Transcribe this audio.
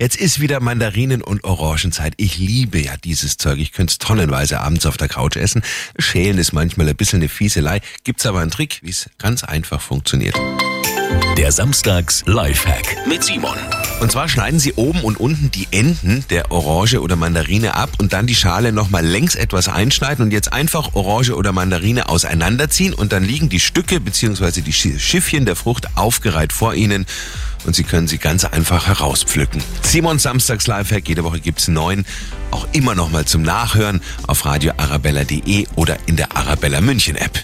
Jetzt ist wieder Mandarinen- und Orangenzeit. Ich liebe ja dieses Zeug. Ich könnte es tonnenweise abends auf der Couch essen. Schälen ist manchmal ein bisschen eine Fieselei. Gibt's aber einen Trick, wie es ganz einfach funktioniert. Der Samstags Lifehack mit Simon. Und zwar schneiden Sie oben und unten die Enden der Orange oder Mandarine ab und dann die Schale nochmal längs etwas einschneiden und jetzt einfach Orange oder Mandarine auseinanderziehen und dann liegen die Stücke bzw. die Schiffchen der Frucht aufgereiht vor Ihnen und Sie können sie ganz einfach herauspflücken. Simons Samstags Lifehack, jede Woche gibt's neun, auch immer nochmal zum Nachhören auf radioarabella.de oder in der Arabella München App.